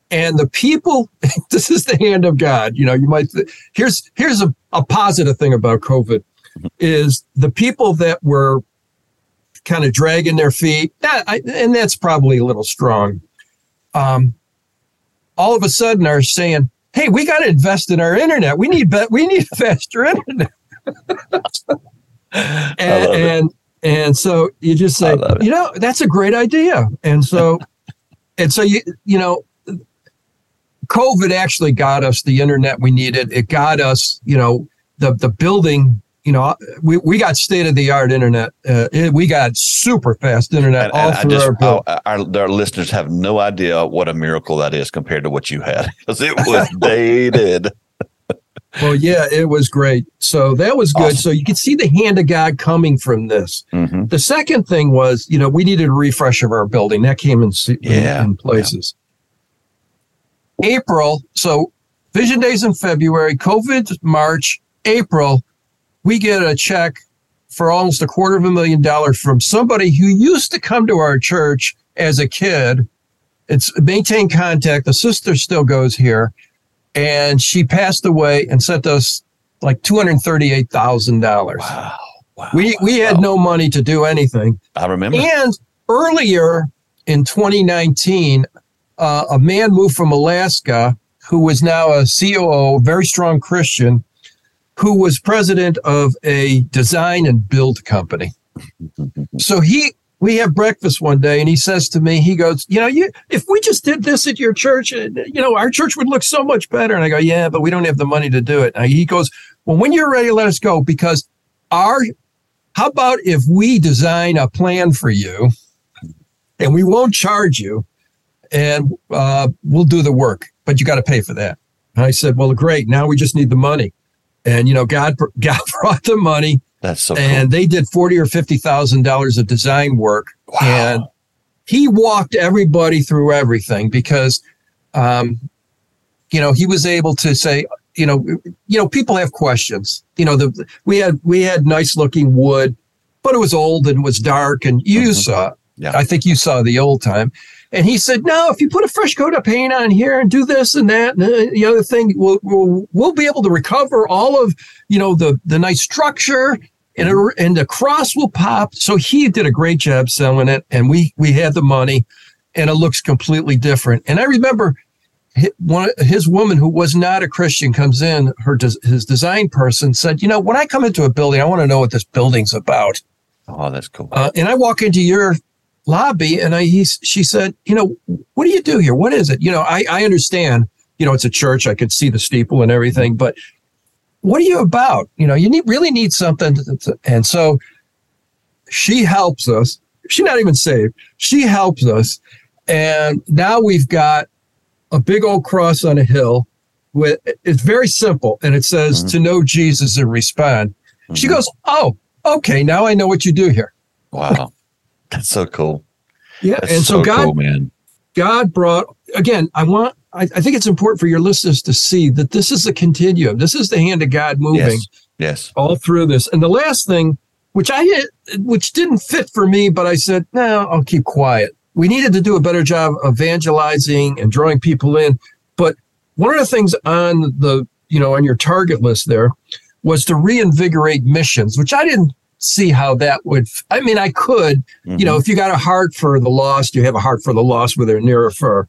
And the people, this is the hand of God. You know, you might here's here's a, a positive thing about COVID is the people that were kind of dragging their feet, that, I, and that's probably a little strong. Um, all of a sudden are saying, hey, we got to invest in our internet. We need we need faster internet. and, and and so you just say, you know, that's a great idea. And so and so you you know, COVID actually got us the internet we needed. It got us, you know, the the building you know, we, we got state of the art internet. Uh, it, we got super fast internet and, all and through just, our, our, our, our listeners have no idea what a miracle that is compared to what you had because it was dated. well, yeah, it was great. So that was good. Awesome. So you could see the hand of God coming from this. Mm-hmm. The second thing was, you know, we needed a refresh of our building. That came in, yeah, in places. Yeah. April. So Vision Days in February, COVID March, April we get a check for almost a quarter of a million dollars from somebody who used to come to our church as a kid. It's maintain contact. The sister still goes here, and she passed away and sent us like two hundred thirty-eight thousand dollars. Wow. Wow, we wow, we had no money to do anything. I remember. And earlier in 2019, uh, a man moved from Alaska who was now a COO, very strong Christian, who was president of a design and build company. So he, we have breakfast one day and he says to me, he goes, you know, you, if we just did this at your church, uh, you know, our church would look so much better. And I go, yeah, but we don't have the money to do it. And he goes, well, when you're ready, let us go because our, how about if we design a plan for you and we won't charge you and uh, we'll do the work, but you got to pay for that. And I said, well, great. Now we just need the money. And you know, God God brought the money. That's so. And cool. they did forty or fifty thousand dollars of design work. Wow. And he walked everybody through everything because, um, you know, he was able to say, you know, you know, people have questions. You know, the we had we had nice looking wood, but it was old and was dark, and you mm-hmm. saw. Yeah. I think you saw the old time. And he said, no, if you put a fresh coat of paint on here and do this and that and uh, the other thing, we'll, we'll, we'll be able to recover all of, you know, the, the nice structure and, and the cross will pop. So he did a great job selling it and we, we had the money and it looks completely different. And I remember one, his woman who was not a Christian comes in, her, his design person said, you know, when I come into a building, I want to know what this building's about. Oh, that's cool. Uh, and I walk into your lobby and I, he, she said, you know, what do you do here? What is it? You know, I, I understand, you know, it's a church. I could see the steeple and everything, but what are you about? You know, you need really need something. To, to, and so she helps us. She's not even saved. She helps us. And now we've got a big old cross on a hill with, it's very simple. And it says mm-hmm. to know Jesus and respond. Mm-hmm. She goes, Oh, okay. Now I know what you do here. Wow. That's so cool. Yeah, That's and so, so God, cool, man. God brought again. I want. I, I, think it's important for your listeners to see that this is a continuum. This is the hand of God moving. Yes. yes. All through this, and the last thing, which I which didn't fit for me, but I said, no, I'll keep quiet. We needed to do a better job evangelizing and drawing people in. But one of the things on the you know on your target list there was to reinvigorate missions, which I didn't see how that would. I mean, I could, mm-hmm. you know, mm-hmm. if you got a heart for the lost, you have a heart for the lost with a nearer fur.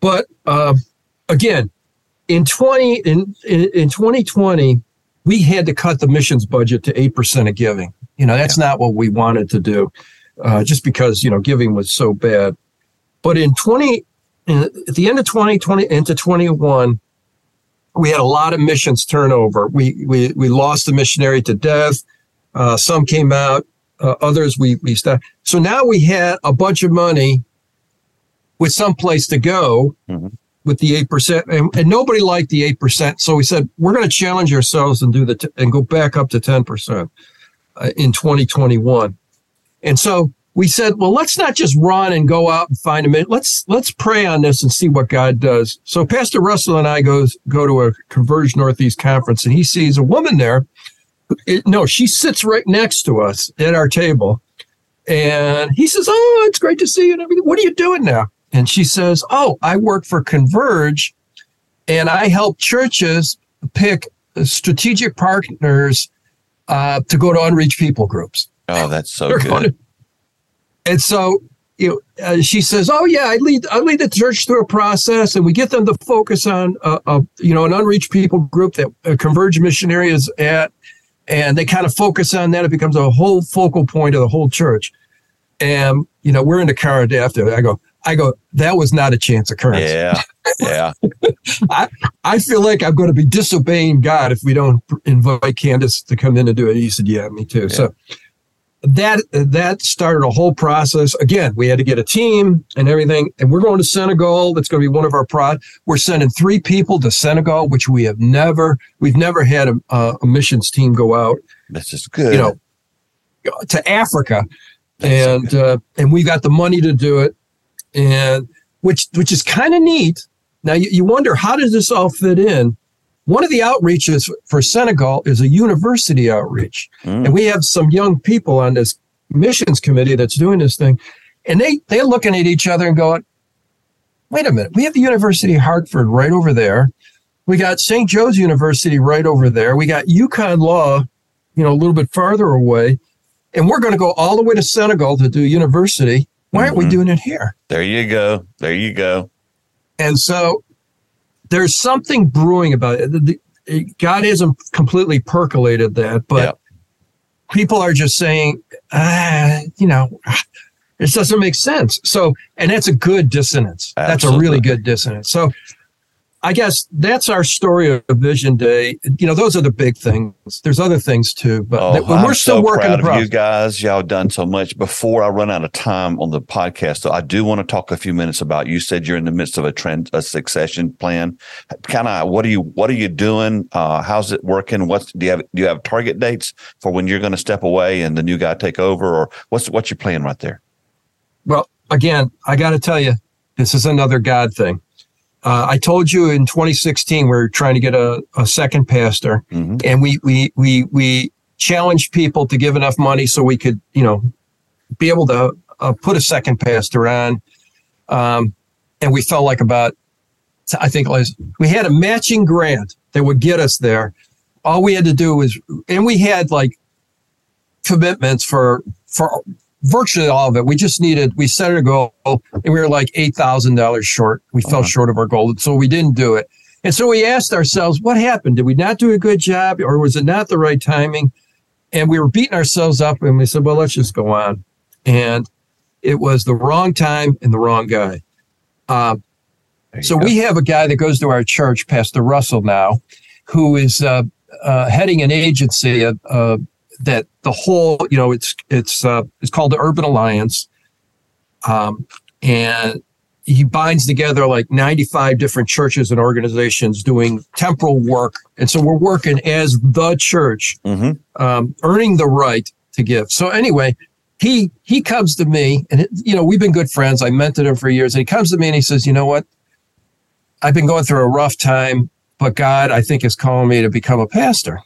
But uh, again, in twenty in, in in 2020, we had to cut the missions budget to eight percent of giving. You know, that's yeah. not what we wanted to do, uh, just because you know giving was so bad. But in 20, in, at the end of 2020 into 21, we had a lot of missions turnover. We we we lost a missionary to death. Uh, some came out, uh, others we we stopped. So now we had a bunch of money with some place to go Mhm. with the eight percent, and, and nobody liked the eight percent. So we said we're going to challenge ourselves and do the t- and go back up to ten percent uh, in 2021. And so we said, well, let's not just run and go out and find a minute. Let's let's pray on this and see what God does. So Pastor Russell and I goes go to a Converge Northeast conference, and he sees a woman there. It- no, she sits right next to us at our table, and he says, "Oh, it's great to see you." And everything. What are you doing now? And she says, "Oh, I work for Converge, and I help churches pick strategic partners uh, to go to unreached people groups." Oh, that's so good. And so you know, uh, she says, "Oh yeah, I lead I lead the church through a process, and we get them to focus on uh, uh, you know an unreached people group that uh, Converge Missionary is at, and they kind of focus on that. It becomes a whole focal point of the whole church. And you know, we're in the car after. I go, I go, that was not a chance occurrence. Yeah. Yeah. I feel like I'm going to be disobeying God if we don't invite Candace to come in and do it. He said, "Yeah, me too." So that that started a whole process. Again, we had to get a team and everything, and we're going to Senegal. That's going to be one of our prod. We're sending three people to Senegal, which we have never we've never had a, a missions team go out. This is good. You know, to Africa, and uh, and we got the money to do it, and which which is kind of neat. Now you, you wonder how does this all fit in? One of the outreaches for Senegal is a university outreach, Mm. and we have some young people on this missions committee that's doing this thing, and they they're looking at each other and going, "Wait a minute, we have the University of Hartford right over there." We got St. Joe's University right over there. We got UConn Law, you know, a little bit farther away. And we're going to go all the way to Senegal to do university. Why aren't we Mhm. doing it here? There you go. There you go. And so there's something brewing about it. The- the- God hasn't completely percolated that, but people are just saying, ah, you know, this doesn't make sense. So, and that's a good dissonance. That's a really good dissonance. So, I guess that's our story of Vision Day. You know, those are the big things. There's other things too, but Oh, that- we're I'm still so working proud the of you guys. Y'all done so much. Before I run out of time on the podcast, though, I do want to talk a few minutes about. You said you're in the midst of a trend, a succession plan. Kind of, what are you, what are you doing? Uh, how's it working? What's do you have? Do you have target dates for when you're going to step away and the new guy take over, or what's what's your plan right there? Well, again, I got to tell you, this is another God thing. Uh, I told you in 2016 we were trying to get a, a second pastor, Mhm. and we we we we challenged people to give enough money so we could, you know, be able to uh, put a second pastor on. Um, and we felt like about, I think was, we had a matching grant that would get us there. All we had to do was, and we had like commitments for for virtually all of it. We just needed, we set a goal and we were like $8,000 short. We fell Uh-huh. short of our goal. So we didn't do it. And so we asked ourselves, what happened? Did we not do a good job or was it not the right timing? And we were beating ourselves up and we said, well, let's just go on. And it was the wrong time and the wrong guy. Um, so go. we have a guy that goes to our church, Pastor Russell now, who is uh, uh, heading an agency uh, uh, that the whole, you know, it's it's uh, it's called the Urban Alliance, um, and he binds together like 95 different churches and organizations doing temporal work, and so we're working as the church, Mhm. um, earning the right to give. So anyway, he he comes to me, and it, you know we've been good friends. I mentored him for years, and he comes to me and he says, "You know what? I've been going through a rough time, but God, I think, is calling me to become a pastor."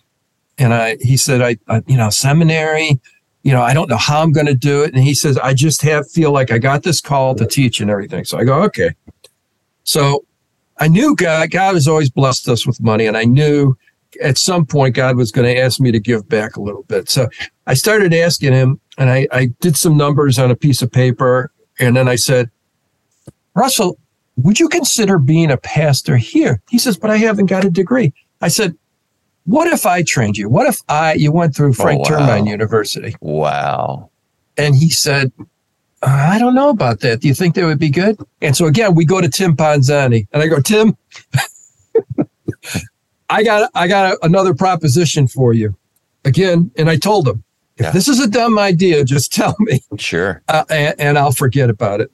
And I, he said, I, I you know, seminary, you know, I don't know how I'm going to do it. And he says, I just have feel like I got this call to teach and everything. So I go, okay. So I knew God, God has always blessed us with money. And I knew at some point God was going to ask me to give back a little bit. So I started asking him and I, I did some numbers on a piece of paper. And then I said, Russell, would you consider being a pastor here? He says, but I haven't got a degree. I said, what if I trained you? What if I, you went through Frank wow. Termine University? Wow. And he said, I don't know about that. Do you think that would be good? And so again, we go to Tim Ponzani and I go, Tim, I got, I got another proposition for you again. And I told him, If Yeah. this is a dumb idea, just tell me Sure. uh, and, and I'll forget about it.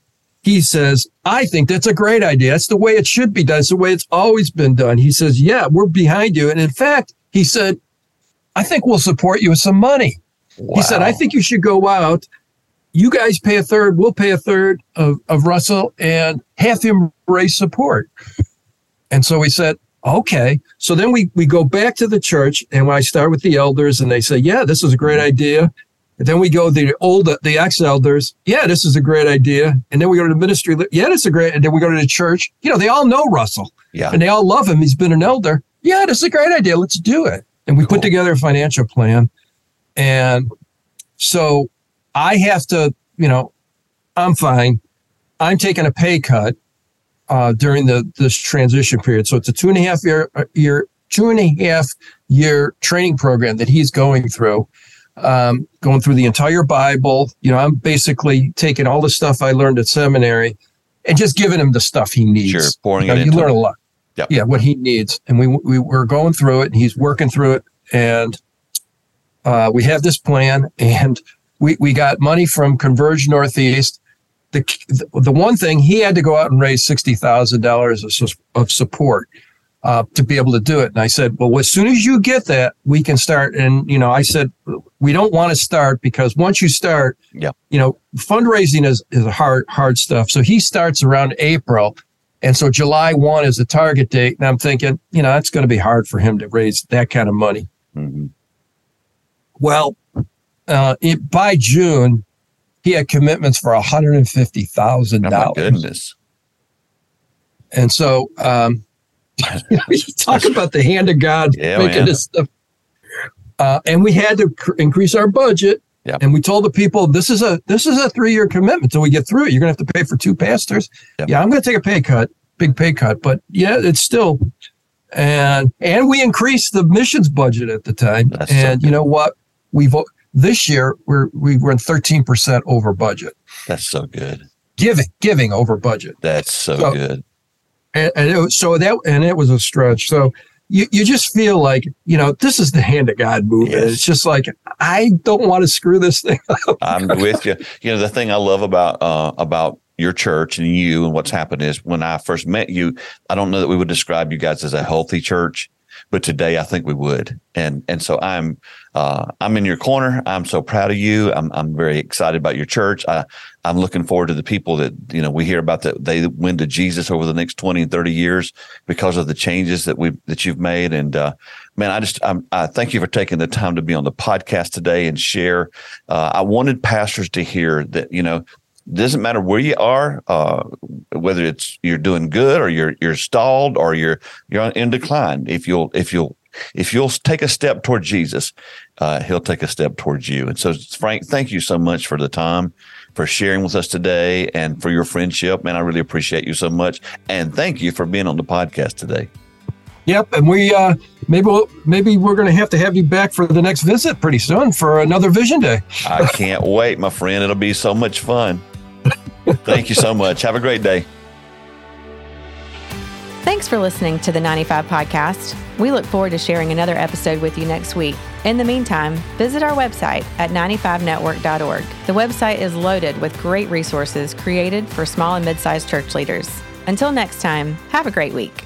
He says, I think that's a great idea. That's the way it should be done. It's the way it's always been done. He says, Yeah, we're behind you. And in fact, he said, I think we'll support you with some money. He said, I think you should go out. You guys pay a third, we'll pay a third of, of Russell and have him raise support. And so we said, okay. So then we, we go back to the church and I start with the elders and they say, yeah, this is a great idea. And then we go the old, the ex elders. Yeah, this is a great idea. And then we go to the ministry. Yeah, this is a great. And then we go to the church. You know, they all know Russell Yeah. and they all love him. He's been an elder. Yeah, this is a great idea. Let's do it. And we Cool. put together a financial plan. And so I have to, you know, I'm fine. I'm taking a pay cut uh, during the this transition period. So it's a two and a half year uh, year two and a half year training program that he's going through. Um, going through the entire Bible. You know, I'm basically taking all the stuff I learned at seminary and just giving him the stuff he needs. Sure. Pouring You, know, it you learn a lot. Yep. Yeah, what he needs, and we we were going through it, and he's working through it, and uh, we have this plan, and we we got money from Converge Northeast. The the one thing he had to go out and raise sixty thousand dollars of of support uh, to be able to do it, and I said, well, as soon as you get that, we can start. And you know, I said we don't want to start because once you start, Yeah. you know, fundraising is is hard hard stuff. So he starts around April. And so July 1 is the target date. And I'm thinking, you know, that's going to be hard for him to raise that kind of money. Mhm. Well, uh, it, by June, he had commitments for Oh, my $150,000. goodness. And so, um, you know, you talk about the hand of God Yeah, making man. this stuff. Uh, and we had to cr- increase our budget. Yep. And we told the people this is a this is a three year commitment till we get through it. You're gonna have to pay for two pastors. Yep. Yeah, I'm gonna take a pay cut, big pay cut, but yeah, it's still and and we increased the missions budget at the time. That's so and you know what? We've this year we're we were 13 percent over budget. That's so good. Giving giving over budget. That's so, So- good. And, and it was, so that and it was a stretch. So you you just feel like you know this is the hand of God moving. Yes. It's just like I don't want to screw this thing up. I'm with you. You know, the thing I love about uh, about your church and you and what's happened is when I first met you, I don't know that we would describe you guys as a healthy church, but today I think we would. And and so I'm uh, I'm in your corner. I'm so proud of you. I'm I'm very excited about your church. I I'm looking forward to the people that you know we hear about that they win to Jesus over the next 20 and 30 years because of the changes that we that you've made. And uh, man, I just I'm, I thank you for taking the time to be on the podcast today and share. Uh, I wanted pastors to hear that you know doesn't matter where you are, uh, whether it's you're doing good or you're you're stalled or you're you're in decline. If you'll if you'll if you'll take a step toward Jesus, uh, he'll take a step towards you. And so, Frank, thank you so much for the time, for sharing with us today, and for your friendship. Man, I really appreciate you so much. And thank you for being on the podcast today. Yep, and we uh, maybe we'll, maybe we're going to have to have you back for the next visit pretty soon for another Vision Day. I can't wait, my friend. It'll be so much fun. Thank you so much. Have a great day. Thanks for listening to the 95 podcast. We look forward to sharing another episode with you next week. In the meantime, visit our website at 95network.org. The website is loaded with great resources created for small and mid sized church leaders. Until next time, have a great week.